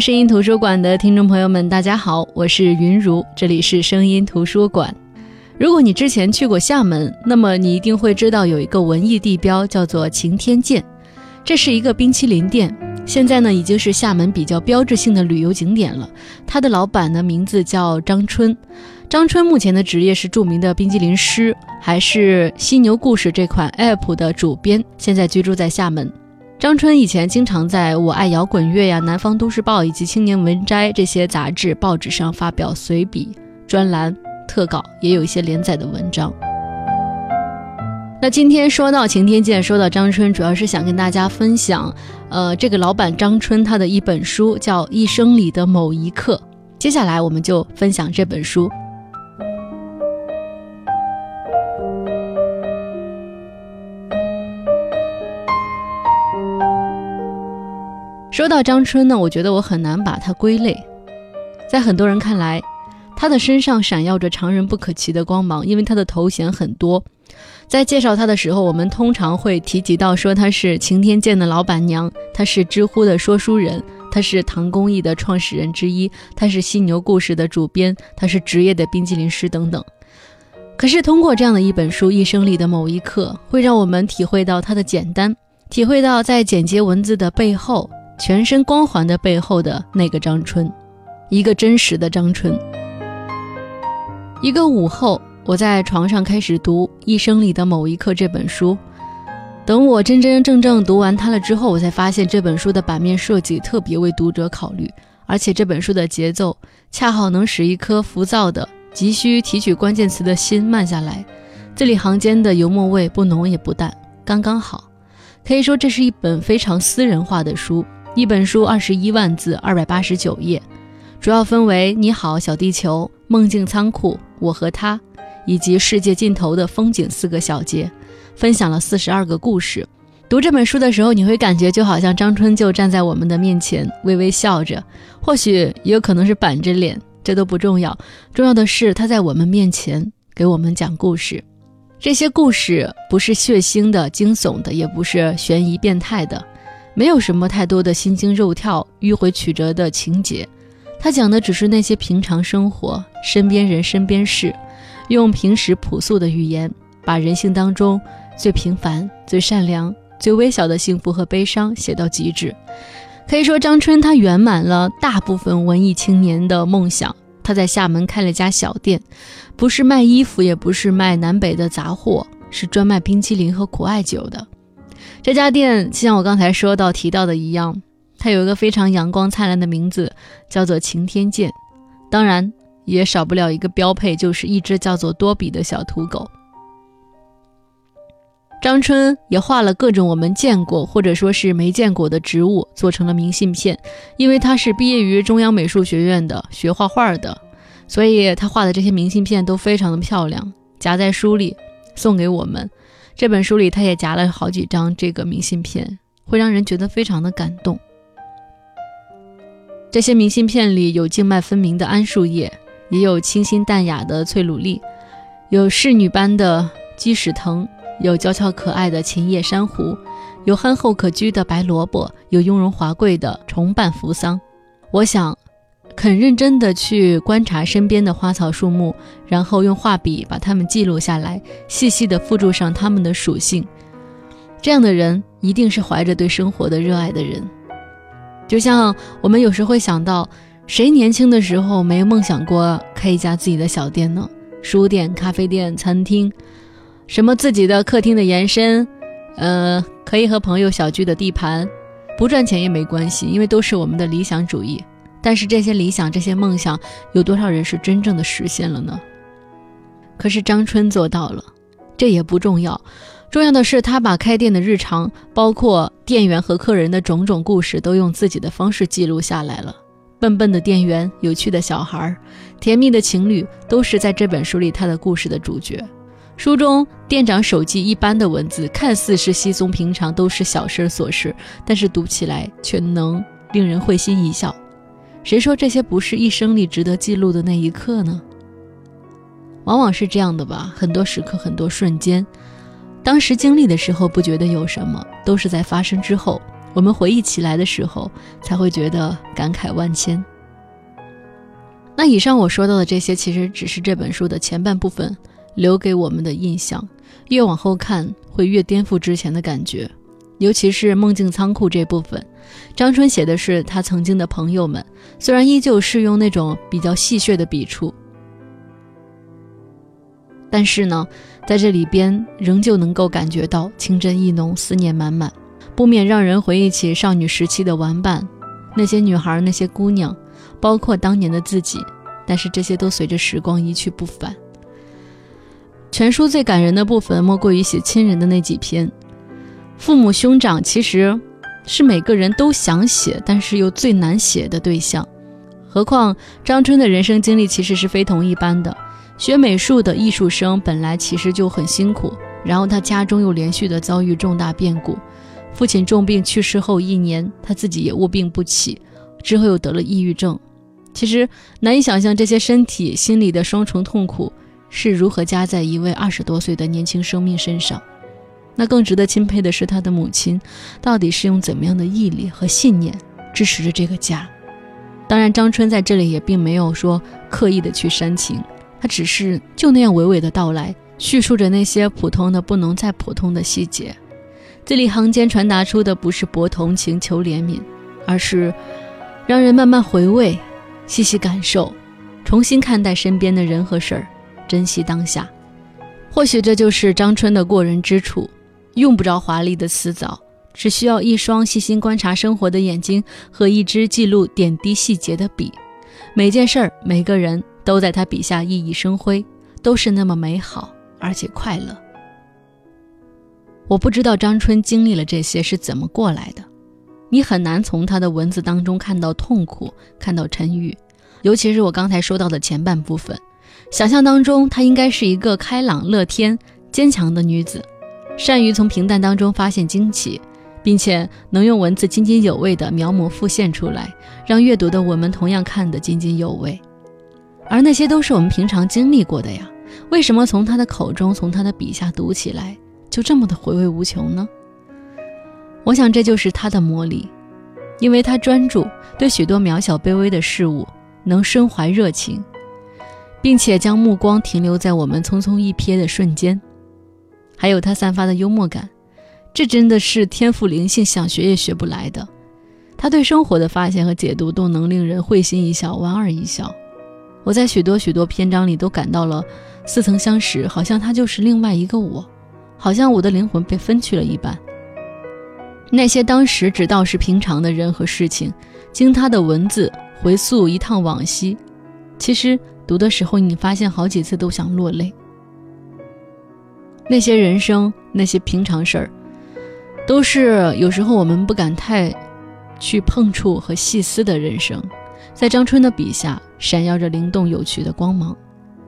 声音图书馆的听众朋友们，大家好，我是云如，这里是声音图书馆。如果你之前去过厦门，那么你一定会知道有一个文艺地标叫做晴天见，这是一个冰淇淋店，现在呢已经是厦门比较标志性的旅游景点了。它的老板呢名字叫张春，张春目前的职业是著名的冰激凌师，还是《犀牛故事》这款 App 的主编，现在居住在厦门。张春以前经常在我爱摇滚乐呀、南方都市报以及青年文摘这些杂志、报纸上发表随笔、专栏、特稿，也有一些连载的文章。那今天说到晴天见，说到张春，主要是想跟大家分享，呃，这个老板张春他的一本书叫《一生里的某一刻》。接下来我们就分享这本书。说到张春呢，我觉得我很难把他归类。在很多人看来，他的身上闪耀着常人不可及的光芒，因为他的头衔很多。在介绍他的时候，我们通常会提及到说他是晴天见的老板娘，他是知乎的说书人，他是唐公益的创始人之一，他是犀牛故事的主编，他是职业的冰激凌师等等。可是通过这样的一本书《一生里的某一刻》，会让我们体会到他的简单，体会到在简洁文字的背后。全身光环的背后的那个张春，一个真实的张春。一个午后，我在床上开始读《一生里的某一刻》这本书。等我真真正正读完它了之后，我才发现这本书的版面设计特别为读者考虑，而且这本书的节奏恰好能使一颗浮躁的、急需提取关键词的心慢下来。字里行间的油墨味不浓也不淡，刚刚好。可以说，这是一本非常私人化的书。一本书二十一万字，二百八十九页，主要分为《你好，小地球》《梦境仓库》《我和他》以及《世界尽头的风景》四个小节，分享了四十二个故事。读这本书的时候，你会感觉就好像张春就站在我们的面前，微微笑着，或许也有可能是板着脸，这都不重要。重要的是他在我们面前给我们讲故事。这些故事不是血腥的、惊悚的，也不是悬疑变态的。没有什么太多的心惊肉跳、迂回曲折的情节，他讲的只是那些平常生活、身边人、身边事，用平时朴素的语言，把人性当中最平凡、最善良、最微小的幸福和悲伤写到极致。可以说，张春他圆满了大部分文艺青年的梦想。他在厦门开了家小店，不是卖衣服，也不是卖南北的杂货，是专卖冰淇淋和苦艾酒的。这家店就像我刚才说到提到的一样，它有一个非常阳光灿烂的名字，叫做晴天见。当然，也少不了一个标配，就是一只叫做多比的小土狗。张春也画了各种我们见过或者说是没见过的植物，做成了明信片。因为他是毕业于中央美术学院的，学画画的，所以他画的这些明信片都非常的漂亮，夹在书里送给我们。这本书里，他也夹了好几张这个明信片，会让人觉得非常的感动。这些明信片里有静脉分明的桉树叶，也有清新淡雅的翠鲁丽，有仕女般的鸡屎藤，有娇俏可爱的琴叶珊瑚，有憨厚可掬的白萝卜，有雍容华贵的重瓣扶桑。我想。很认真地去观察身边的花草树木，然后用画笔把它们记录下来，细细地附注上它们的属性。这样的人一定是怀着对生活的热爱的人。就像我们有时会想到，谁年轻的时候没梦想过开一家自己的小店呢？书店、咖啡店、餐厅，什么自己的客厅的延伸，呃，可以和朋友小聚的地盘，不赚钱也没关系，因为都是我们的理想主义。但是这些理想、这些梦想，有多少人是真正的实现了呢？可是张春做到了，这也不重要，重要的是他把开店的日常，包括店员和客人的种种故事，都用自己的方式记录下来了。笨笨的店员、有趣的小孩、甜蜜的情侣，都是在这本书里他的故事的主角。书中店长手记一般的文字，看似是稀松平常，都是小事琐事，但是读起来却能令人会心一笑。谁说这些不是一生里值得记录的那一刻呢？往往是这样的吧，很多时刻，很多瞬间，当时经历的时候不觉得有什么，都是在发生之后，我们回忆起来的时候，才会觉得感慨万千。那以上我说到的这些，其实只是这本书的前半部分留给我们的印象。越往后看，会越颠覆之前的感觉。尤其是梦境仓库这部分，张春写的是他曾经的朋友们，虽然依旧是用那种比较戏谑的笔触，但是呢，在这里边仍旧能够感觉到情真意浓、思念满满，不免让人回忆起少女时期的玩伴，那些女孩、那些姑娘，包括当年的自己。但是这些都随着时光一去不返。全书最感人的部分，莫过于写亲人的那几篇。父母兄长其实是每个人都想写，但是又最难写的对象。何况张春的人生经历其实是非同一般的。学美术的艺术生本来其实就很辛苦，然后他家中又连续的遭遇重大变故，父亲重病去世后一年，他自己也卧病不起，之后又得了抑郁症。其实难以想象这些身体、心理的双重痛苦是如何加在一位二十多岁的年轻生命身上。那更值得钦佩的是，他的母亲到底是用怎么样的毅力和信念支持着这个家？当然，张春在这里也并没有说刻意的去煽情，他只是就那样娓娓的道来，叙述着那些普通的不能再普通的细节。字里行间传达出的不是博同情、求怜悯，而是让人慢慢回味、细细感受、重新看待身边的人和事儿，珍惜当下。或许这就是张春的过人之处。用不着华丽的辞藻，只需要一双细心观察生活的眼睛和一支记录点滴细节的笔。每件事儿、每个人都在他笔下熠熠生辉，都是那么美好而且快乐。我不知道张春经历了这些是怎么过来的，你很难从他的文字当中看到痛苦，看到沉郁。尤其是我刚才说到的前半部分，想象当中她应该是一个开朗、乐天、坚强的女子。善于从平淡当中发现惊奇，并且能用文字津津有味地描摹复现出来，让阅读的我们同样看得津津有味。而那些都是我们平常经历过的呀，为什么从他的口中，从他的笔下读起来就这么的回味无穷呢？我想这就是他的魔力，因为他专注，对许多渺小卑微的事物能身怀热情，并且将目光停留在我们匆匆一瞥的瞬间。还有他散发的幽默感，这真的是天赋灵性，想学也学不来的。他对生活的发现和解读都能令人会心一笑，莞尔一笑。我在许多许多篇章里都感到了似曾相识，好像他就是另外一个我，好像我的灵魂被分去了一般。那些当时只道是平常的人和事情，经他的文字回溯一趟往昔，其实读的时候你发现好几次都想落泪。那些人生，那些平常事儿，都是有时候我们不敢太去碰触和细思的人生，在张春的笔下闪耀着灵动有趣的光芒，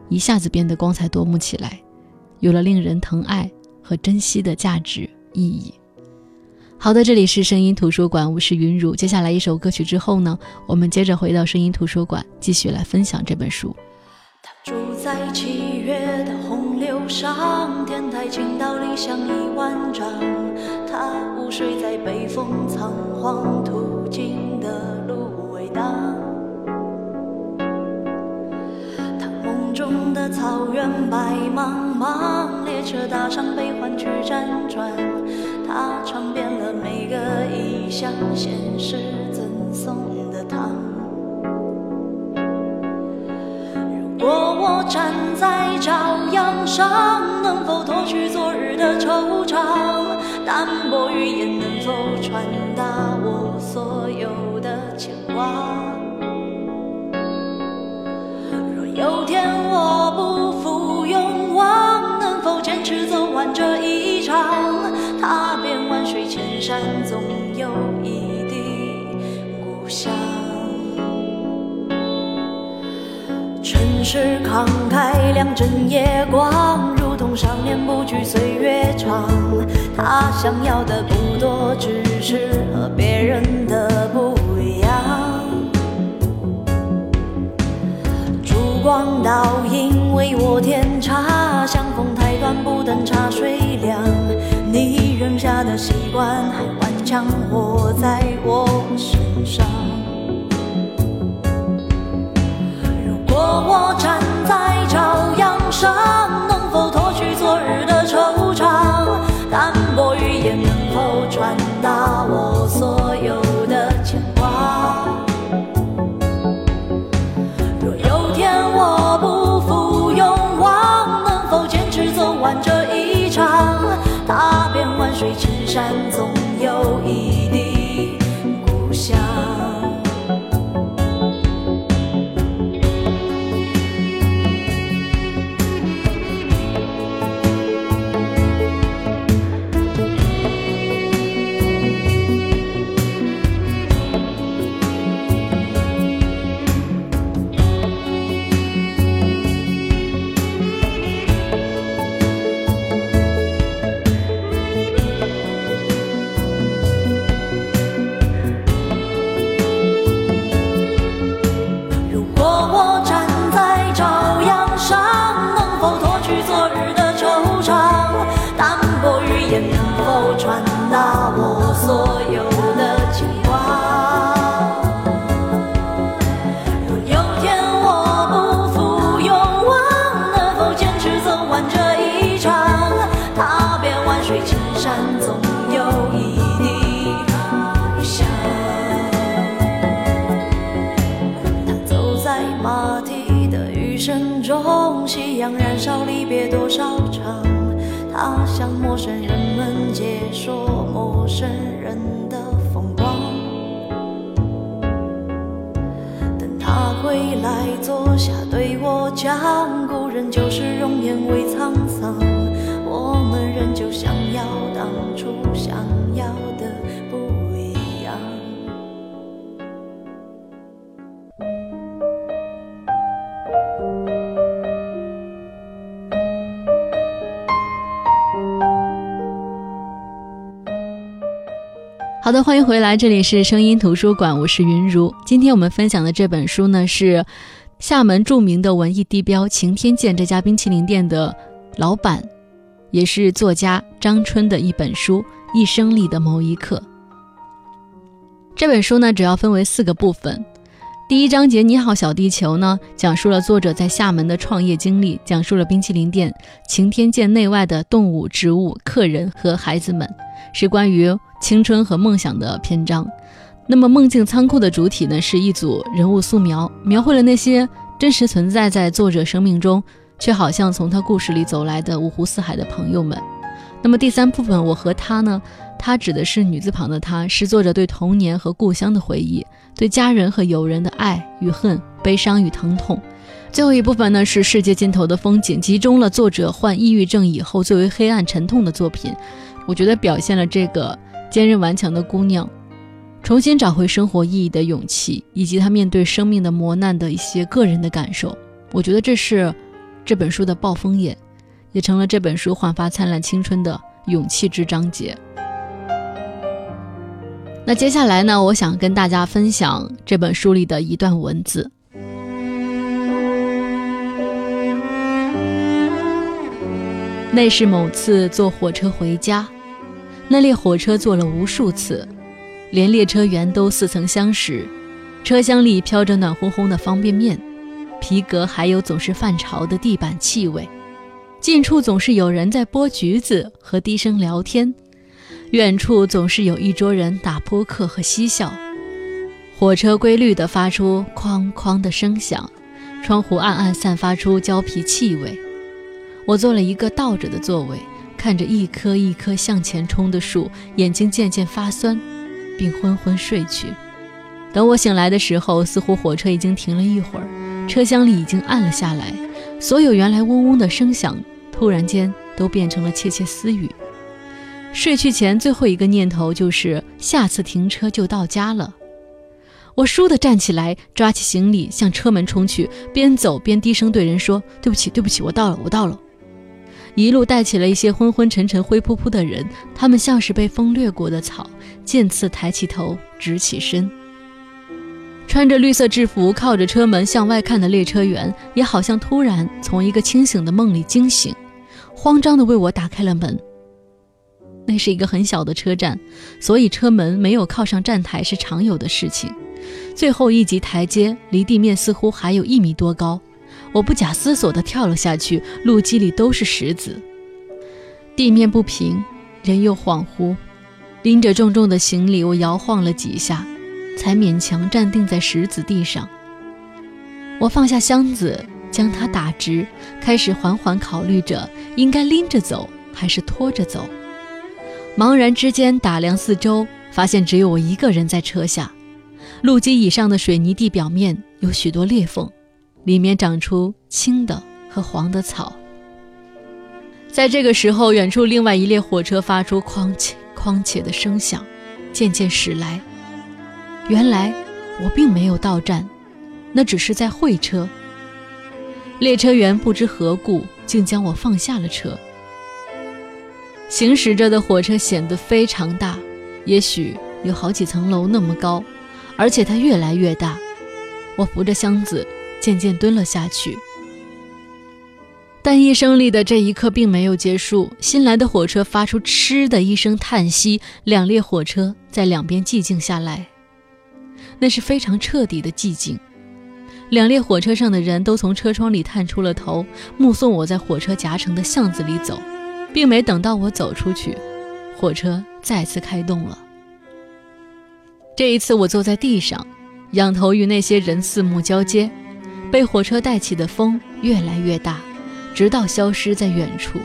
一下子变得光彩夺目起来，有了令人疼爱和珍惜的价值意义。好的，这里是声音图书馆，我是云如。接下来一首歌曲之后呢，我们接着回到声音图书馆，继续来分享这本书。他住在七月的洪流上，天台倾倒，理想一万丈。他午睡在北风仓皇途经的芦苇荡。他梦中的草原白茫茫，列车搭上悲欢去辗转。他尝遍了每个异乡，现实赠送的糖。我站在朝阳上，能否脱去昨日的惆怅？淡薄语言能否传达我所有的牵挂？若有天我不负勇往，能否坚持走完这一场？踏遍万水千山，总有一地故乡。是慷慨两枕夜光，如同少年不惧岁月长。他想要的不多，只是和别人的不一样。烛光倒影为我添茶，相逢太短，不等茶水凉。你扔下的习惯还顽强活。在我我站在朝阳上，能否脱去昨日的惆怅？淡薄语言能否传达我所有的牵挂？若有天我不负勇往，能否坚持走完这一场？踏遍万水千山，总他向陌生人们解说陌生人的风光。等他归来坐下对我讲，故人旧时容颜未沧桑，我们仍旧想要当初想好的，欢迎回来，这里是声音图书馆，我是云如。今天我们分享的这本书呢，是厦门著名的文艺地标晴天见这家冰淇淋店的老板，也是作家张春的一本书《一生里的某一刻》。这本书呢，主要分为四个部分。第一章节《你好，小地球》呢，讲述了作者在厦门的创业经历，讲述了冰淇淋店晴天见内外的动物、植物、客人和孩子们，是关于青春和梦想的篇章。那么，梦境仓库的主体呢，是一组人物素描，描绘了那些真实存在在作者生命中，却好像从他故事里走来的五湖四海的朋友们。那么第三部分，我和他呢，他指的是女字旁的他，是作者对童年和故乡的回忆，对家人和友人的爱与恨、悲伤与疼痛。最后一部分呢，是世界尽头的风景，集中了作者患抑郁症以后最为黑暗沉痛的作品。我觉得表现了这个坚韧顽强的姑娘，重新找回生活意义的勇气，以及她面对生命的磨难的一些个人的感受。我觉得这是这本书的暴风眼，也成了这本书焕发灿烂青春的勇气之章节。那接下来呢，我想跟大家分享这本书里的一段文字。那是某次坐火车回家，那列火车坐了无数次，连列车员都似曾相识。车厢里飘着暖烘烘的方便面，皮革还有总是泛潮的地板气味。近处总是有人在剥橘子和低声聊天，远处总是有一桌人打扑克和嬉笑。火车规律地发出哐哐的声响，窗户暗暗散发出胶皮气味。我坐了一个倒着的座位，看着一棵一棵向前冲的树，眼睛渐渐发酸，并昏昏睡去。等我醒来的时候，似乎火车已经停了一会儿，车厢里已经暗了下来，所有原来嗡嗡的声响，突然间都变成了窃窃私语。睡去前最后一个念头就是下次停车就到家了。我倏地站起来，抓起行李向车门冲去，边走边低声对人说：“对不起，对不起，我到了，我到了。”一路带起了一些昏昏沉沉、灰扑扑的人，他们像是被风掠过的草，渐次抬起头，直起身。穿着绿色制服、靠着车门向外看的列车员，也好像突然从一个清醒的梦里惊醒，慌张地为我打开了门。那是一个很小的车站，所以车门没有靠上站台是常有的事情。最后一级台阶离地面似乎还有一米多高，我不假思索地跳了下去，路基里都是石子，地面不平，人又恍惚，拎着重重的行李，我摇晃了几下，才勉强站定在石子地上。我放下箱子，将它打直，开始缓缓考虑着应该拎着走还是拖着走。茫然之间打量四周，发现只有我一个人在车下。路基以上的水泥地表面有许多裂缝，里面长出青的和黄的草。在这个时候，远处另外一列火车发出哐切哐切的声响，渐渐驶来。原来我并没有到站，那只是在会车。列车员不知何故，竟将我放下了车。行驶着的火车显得非常大，也许有好几层楼那么高。而且它越来越大，我扶着箱子渐渐蹲了下去。但一生里的这一刻并没有结束，新来的火车发出“嗤”的一声叹息，两列火车在两边寂静下来。那是非常彻底的寂静。两列火车上的人都从车窗里探出了头，目送我在火车夹层的巷子里走，并没等到我走出去，火车再次开动了。这一次，我坐在地上，仰头与那些人四目交接。被火车带起的风越来越大，直到消失在远处。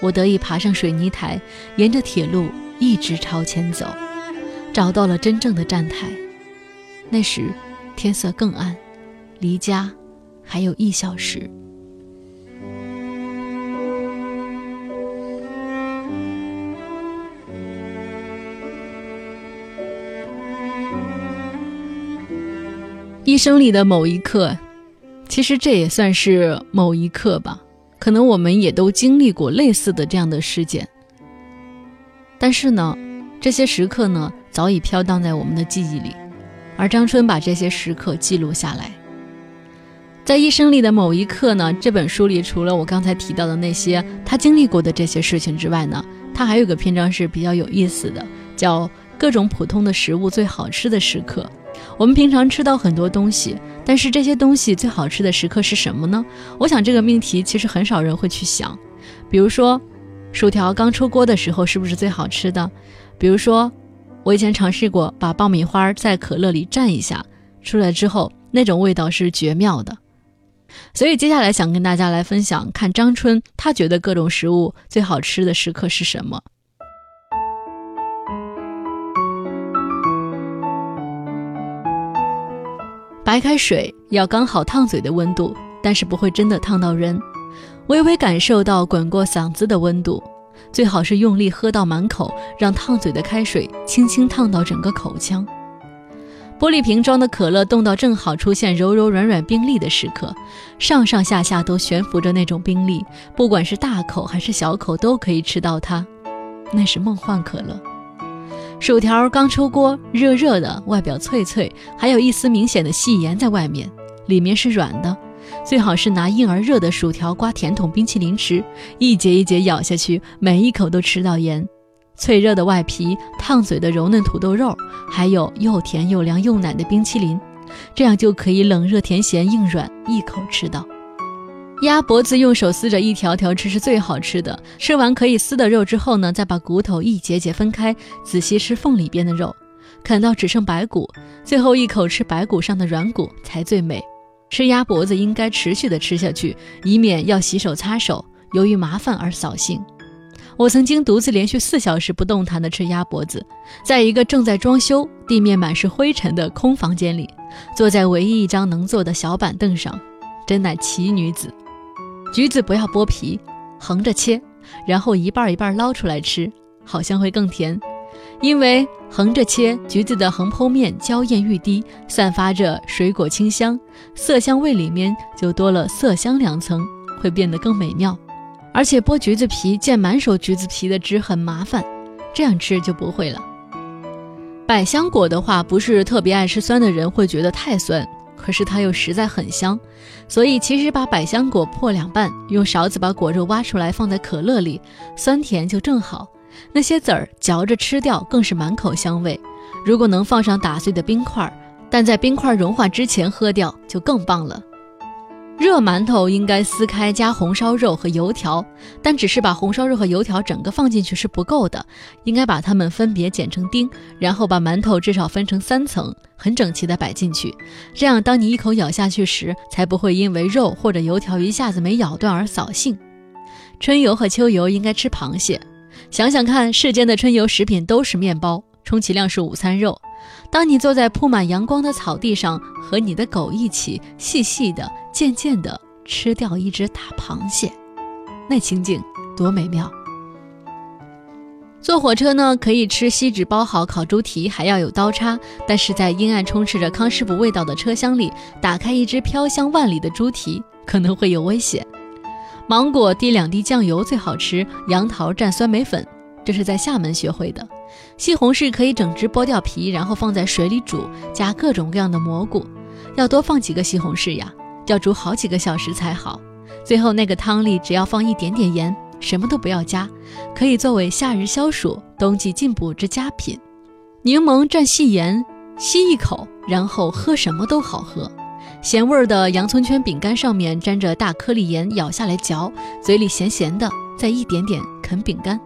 我得以爬上水泥台，沿着铁路一直朝前走，找到了真正的站台。那时天色更暗，离家还有一小时。一生里的某一刻，其实这也算是某一刻吧。可能我们也都经历过类似的这样的事件，但是呢，这些时刻呢早已飘荡在我们的记忆里。而张春把这些时刻记录下来，在一生里的某一刻呢，这本书里除了我刚才提到的那些他经历过的这些事情之外呢，他还有个篇章是比较有意思的，叫各种普通的食物最好吃的时刻。我们平常吃到很多东西，但是这些东西最好吃的时刻是什么呢？我想这个命题其实很少人会去想。比如说，薯条刚出锅的时候是不是最好吃的？比如说，我以前尝试过把爆米花在可乐里蘸一下，出来之后那种味道是绝妙的。所以接下来想跟大家来分享，看张春他觉得各种食物最好吃的时刻是什么。白开水要刚好烫嘴的温度，但是不会真的烫到人，微微感受到滚过嗓子的温度，最好是用力喝到满口，让烫嘴的开水轻轻烫到整个口腔。玻璃瓶装的可乐冻到正好出现柔柔软软冰粒的时刻，上上下下都悬浮着那种冰粒，不管是大口还是小口都可以吃到它，那是梦幻可乐。薯条刚出锅，热热的，外表脆脆，还有一丝明显的细盐在外面，里面是软的。最好是拿硬而热的薯条刮甜筒冰淇淋吃，一节一节咬下去，每一口都吃到盐。脆热的外皮，烫嘴的柔嫩土豆肉，还有又甜又凉又奶的冰淇淋，这样就可以冷热甜咸硬软一口吃到。鸭脖子用手撕着一条条吃是最好吃的。吃完可以撕的肉之后呢，再把骨头一节节分开，仔细吃缝里边的肉，啃到只剩白骨，最后一口吃白骨上的软骨才最美。吃鸭脖子应该持续的吃下去，以免要洗手擦手，由于麻烦而扫兴。我曾经独自连续四小时不动弹的吃鸭脖子，在一个正在装修、地面满是灰尘的空房间里，坐在唯一一张能坐的小板凳上，真乃奇女子。橘子不要剥皮，横着切，然后一半一半捞出来吃，好像会更甜。因为横着切，橘子的横剖面娇艳欲滴，散发着水果清香，色香味里面就多了色香两层，会变得更美妙。而且剥橘子皮见满手橘子皮的汁很麻烦，这样吃就不会了。百香果的话，不是特别爱吃酸的人会觉得太酸。可是它又实在很香，所以其实把百香果破两半，用勺子把果肉挖出来放在可乐里，酸甜就正好。那些籽儿嚼着吃掉更是满口香味。如果能放上打碎的冰块，但在冰块融化之前喝掉就更棒了。热馒头应该撕开加红烧肉和油条，但只是把红烧肉和油条整个放进去是不够的，应该把它们分别剪成丁，然后把馒头至少分成三层，很整齐的摆进去。这样，当你一口咬下去时，才不会因为肉或者油条一下子没咬断而扫兴。春游和秋游应该吃螃蟹，想想看，世间的春游食品都是面包，充其量是午餐肉。当你坐在铺满阳光的草地上，和你的狗一起细细的、渐渐的吃掉一只大螃蟹，那情景多美妙！坐火车呢，可以吃锡纸包好烤猪蹄，还要有刀叉。但是在阴暗、充斥着康师傅味道的车厢里，打开一只飘香万里的猪蹄，可能会有危险。芒果滴两滴酱油最好吃，杨桃蘸酸梅粉，这是在厦门学会的。西红柿可以整只剥掉皮，然后放在水里煮，加各种各样的蘑菇，要多放几个西红柿呀，要煮好几个小时才好。最后那个汤里只要放一点点盐，什么都不要加，可以作为夏日消暑、冬季进补之佳品。柠檬蘸细盐，吸一口，然后喝什么都好喝。咸味儿的洋葱圈饼干上面沾着大颗粒盐，咬下来嚼，嘴里咸咸的，再一点点啃饼干。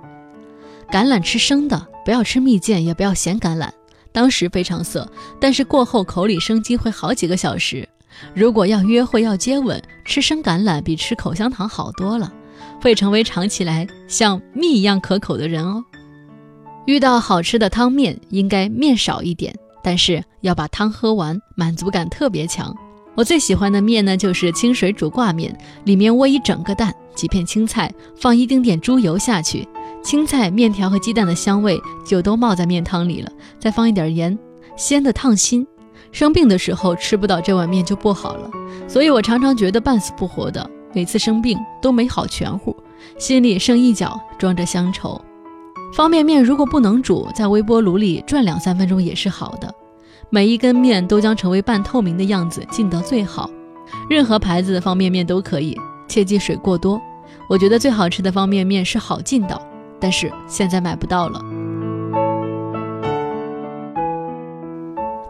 橄榄吃生的，不要吃蜜饯，也不要咸橄榄。当时非常涩，但是过后口里生津，会好几个小时。如果要约会要接吻，吃生橄榄比吃口香糖好多了，会成为尝起来像蜜一样可口的人哦。遇到好吃的汤面，应该面少一点，但是要把汤喝完，满足感特别强。我最喜欢的面呢，就是清水煮挂面，里面窝一整个蛋，几片青菜，放一丁点猪油下去。青菜、面条和鸡蛋的香味就都冒在面汤里了，再放一点盐，鲜的烫心。生病的时候吃不到这碗面就不好了，所以我常常觉得半死不活的，每次生病都没好全乎，心里剩一角装着乡愁。方便面如果不能煮，在微波炉里转两三分钟也是好的，每一根面都将成为半透明的样子，浸得最好。任何牌子的方便面都可以，切忌水过多。我觉得最好吃的方便面是好劲道。但是现在买不到了。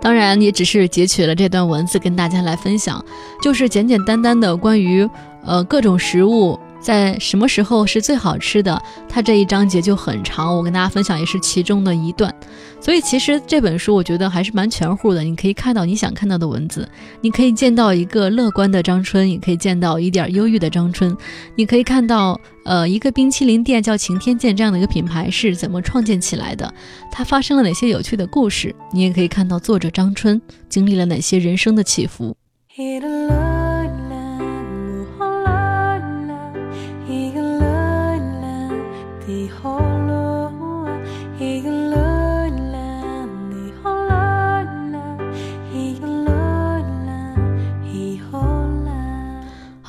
当然，也只是截取了这段文字跟大家来分享，就是简简单单的关于呃各种食物。在什么时候是最好吃的？它这一章节就很长，我跟大家分享也是其中的一段。所以其实这本书我觉得还是蛮全乎的，你可以看到你想看到的文字，你可以见到一个乐观的张春，也可以见到一点忧郁的张春，你可以看到呃一个冰淇淋店叫晴天见这样的一个品牌是怎么创建起来的，它发生了哪些有趣的故事，你也可以看到作者张春经历了哪些人生的起伏。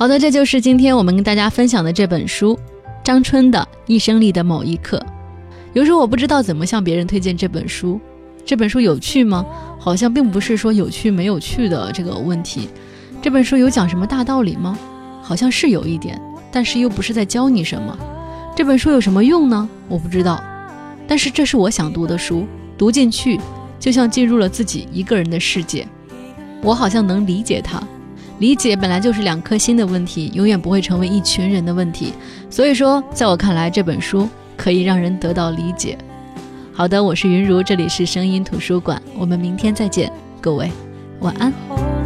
好的，这就是今天我们跟大家分享的这本书，张春的《一生里的某一刻》。有时候我不知道怎么向别人推荐这本书。这本书有趣吗？好像并不是说有趣没有趣的这个问题。这本书有讲什么大道理吗？好像是有一点，但是又不是在教你什么。这本书有什么用呢？我不知道。但是这是我想读的书，读进去就像进入了自己一个人的世界。我好像能理解它。理解本来就是两颗心的问题，永远不会成为一群人的问题。所以说，在我看来，这本书可以让人得到理解。好的，我是云如，这里是声音图书馆，我们明天再见，各位晚安。